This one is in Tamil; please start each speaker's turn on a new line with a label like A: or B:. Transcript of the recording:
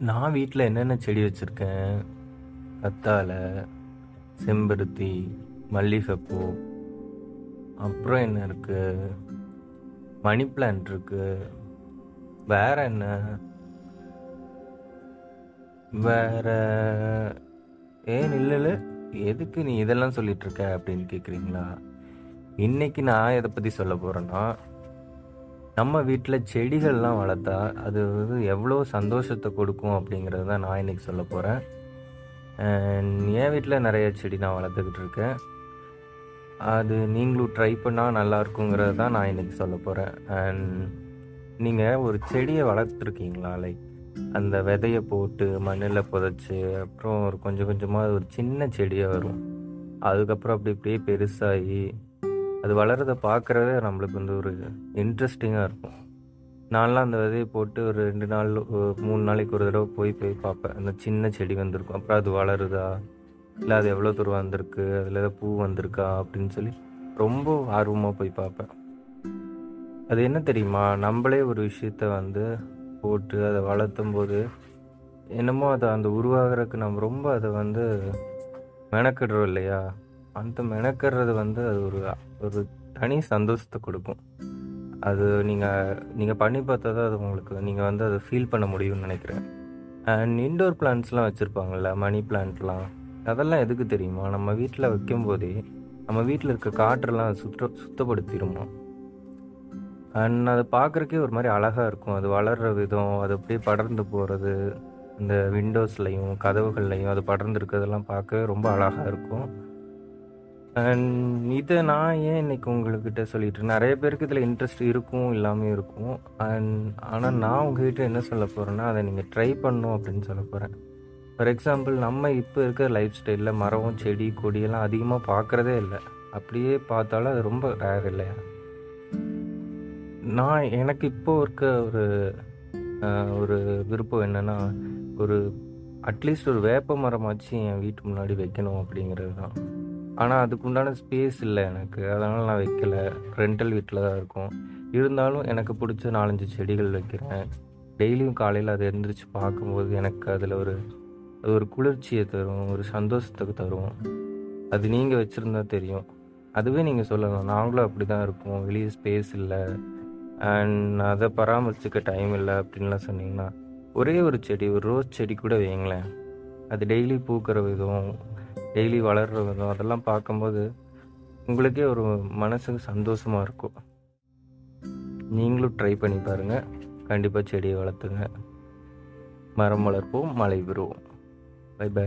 A: நான் வீட்டில் என்னென்ன செடி வச்சுருக்கேன்? கத்தாழை செம்பருத்தி மல்லிகைப்பூ அப்புறம் என்ன இருக்குது மணி பிளான்ட் இருக்குது வேற என்ன? வேற ஏன் இல்லை எதுக்கு நீ இதெல்லாம் சொல்லிகிட்ருக்க அப்படின்னு கேட்குறீங்களா இன்னைக்கு நான் எதை பற்றி சொல்ல போகிறேன்னா நம்ம வீட்டில் செடிகள்லாம் வளர்த்தா அது வந்து எவ்வளோ சந்தோஷத்தை கொடுக்கும் அப்படிங்கிறது தான் நான் இன்றைக்கி சொல்ல போகிறேன் என் வீட்டில் நிறைய செடி நான் வளர்த்துக்கிட்டு இருக்கேன். அது நீங்களும் ட்ரை பண்ணால் நல்லா இருக்குங்கிறது தான் நான் இன்றைக்கி சொல்ல போகிறேன் அண்ட் நீங்கள் ஒரு செடியை வளர்த்துருக்கீங்களா? லைக் அந்த விதையை போட்டு மண்ணில் புதைச்சி அப்புறம் ஒரு கொஞ்சம் கொஞ்சமாக ஒரு சின்ன செடியாக வரும். அதுக்கப்புறம் அப்படி இப்படியே பெருசாகி அது வளரதை பார்க்குறதே நம்மளுக்கு வந்து ஒரு இன்ட்ரெஸ்டிங்காக இருக்கும். நான்லாம் அந்த விதையை போட்டு ஒரு ரெண்டு நாள் ஒரு மூணு நாளைக்கு ஒரு தடவை போய் போய் பார்ப்பேன். அந்த சின்ன செடி வந்திருக்கும். அப்புறம் அது வளருதா? இல்லை அது எவ்வளோ தூரம் வந்திருக்கு? அதில் ஏதாவது பூ வந்திருக்கா? அப்படின்னு சொல்லி ரொம்ப ஆர்வமாக போய் பார்ப்பேன். அது என்ன தெரியுமா? நம்மளே ஒரு விஷயத்த வந்து போட்டு அதை வளர்த்தும் போது என்னமோ அதை அந்த உருவாகிறதுக்கு நம்ம ரொம்ப அதை வந்து மெனக்கிடுறோம் இல்லையா? அந்த மெனக்கிறது வந்து அது ஒரு ஒரு தனி சந்தோஷத்தை கொடுக்கும். அது நீங்கள் நீங்கள் பண்ணி பார்த்தா தான் அது உங்களுக்கு நீங்கள் வந்து அதை ஃபீல் பண்ண முடியும்னு நினைக்கிறேன். அண்ட் இன்டோர் பிளான்ட்ஸ்லாம் வச்சுருப்பாங்கள்ல மணி பிளான்ட்லாம் அதெல்லாம் எதுக்கு தெரியுமா? நம்ம வீட்டில் வைக்கும்போதே நம்ம வீட்டில் இருக்க காற்றெல்லாம் சுத்த சுத்தப்படுத்திடுமா அண்ட் அதை பார்க்குறக்கே ஒரு மாதிரி அழகாக இருக்கும். அது வளர்கிற விதம் அது அப்படியே படர்ந்து போகிறது இந்த விண்டோஸ்லையும் கதவுகள்லையும் அது படர்ந்து இருக்கிறதெல்லாம் பார்க்க ரொம்ப அழகாக இருக்கும். இதை நான் ஏன் இன்னைக்கு உங்கள்கிட்ட சொல்லிட்டு இருக்கேன். நிறைய பேருக்கு இதில் இன்ட்ரெஸ்ட் இருக்கும் இல்லாமல் இருக்கும். அண்ட் ஆனால் நான் உங்ககிட்ட என்ன சொல்ல போகிறேன்னா அதை நீங்கள் ட்ரை பண்ணும் அப்படின்னு சொல்ல போகிறேன் ஃபார் எக்ஸாம்பிள் நம்ம இப்போ இருக்கிற லைஃப் ஸ்டைலில் மரம் செடி கொடியெல்லாம் அதிகமாக பார்க்குறதே இல்லை. அப்படியே பார்த்தாலும் அது ரொம்ப ரேர் இல்லையா? நான் எனக்கு இப்போ இருக்க ஒரு ஒரு விருப்பம் என்னென்னா ஒரு அட்லீஸ்ட் ஒரு வேப்ப மரமாச்சு என் வீட்டு முன்னாடி வைக்கணும் அப்படிங்கிறது தான். ஆனால் அதுக்குண்டான ஸ்பேஸ் இல்லை எனக்கு. அதனால் நான் வைக்கல. ரெண்டல் வீட்டில் தான் இருக்கும். இருந்தாலும் எனக்கு பிடிச்ச நாலஞ்சு செடிகள் வைக்கிறேன். டெய்லியும் காலையில் அதை எழுந்திரிச்சு பார்க்கும்போது எனக்கு அதில் ஒரு அது ஒரு குளிர்ச்சியை தரும் ஒரு சந்தோஷத்துக்கு தரும். அது நீங்கள் வச்சுருந்தா தெரியும். அதுவே நீங்கள் சொல்லலாம். நாங்களும் அப்படி தான் இருக்கோம். வெளியே ஸ்பேஸ் இல்லை. அண்ட் அதை பராமரிச்சுக்க டைம் இல்லை அப்படின்லாம் சொன்னீங்கன்னா ஒரே ஒரு செடி ஒரு ரோஸ் செடி கூட வைங்களேன் அது டெய்லி பூக்கிற விதம் டெய்லி வளர்கிற விதம் அதெல்லாம் பார்க்கும்போது உங்களுக்கே ஒரு மனசுக்கு சந்தோஷமாக இருக்கும். நீங்களும் ட்ரை பண்ணி பாருங்கள் கண்டிப்பாக செடியை வளர்த்துங்க. மரம் வளர்ப்போம் மழை பெறுவோம். By by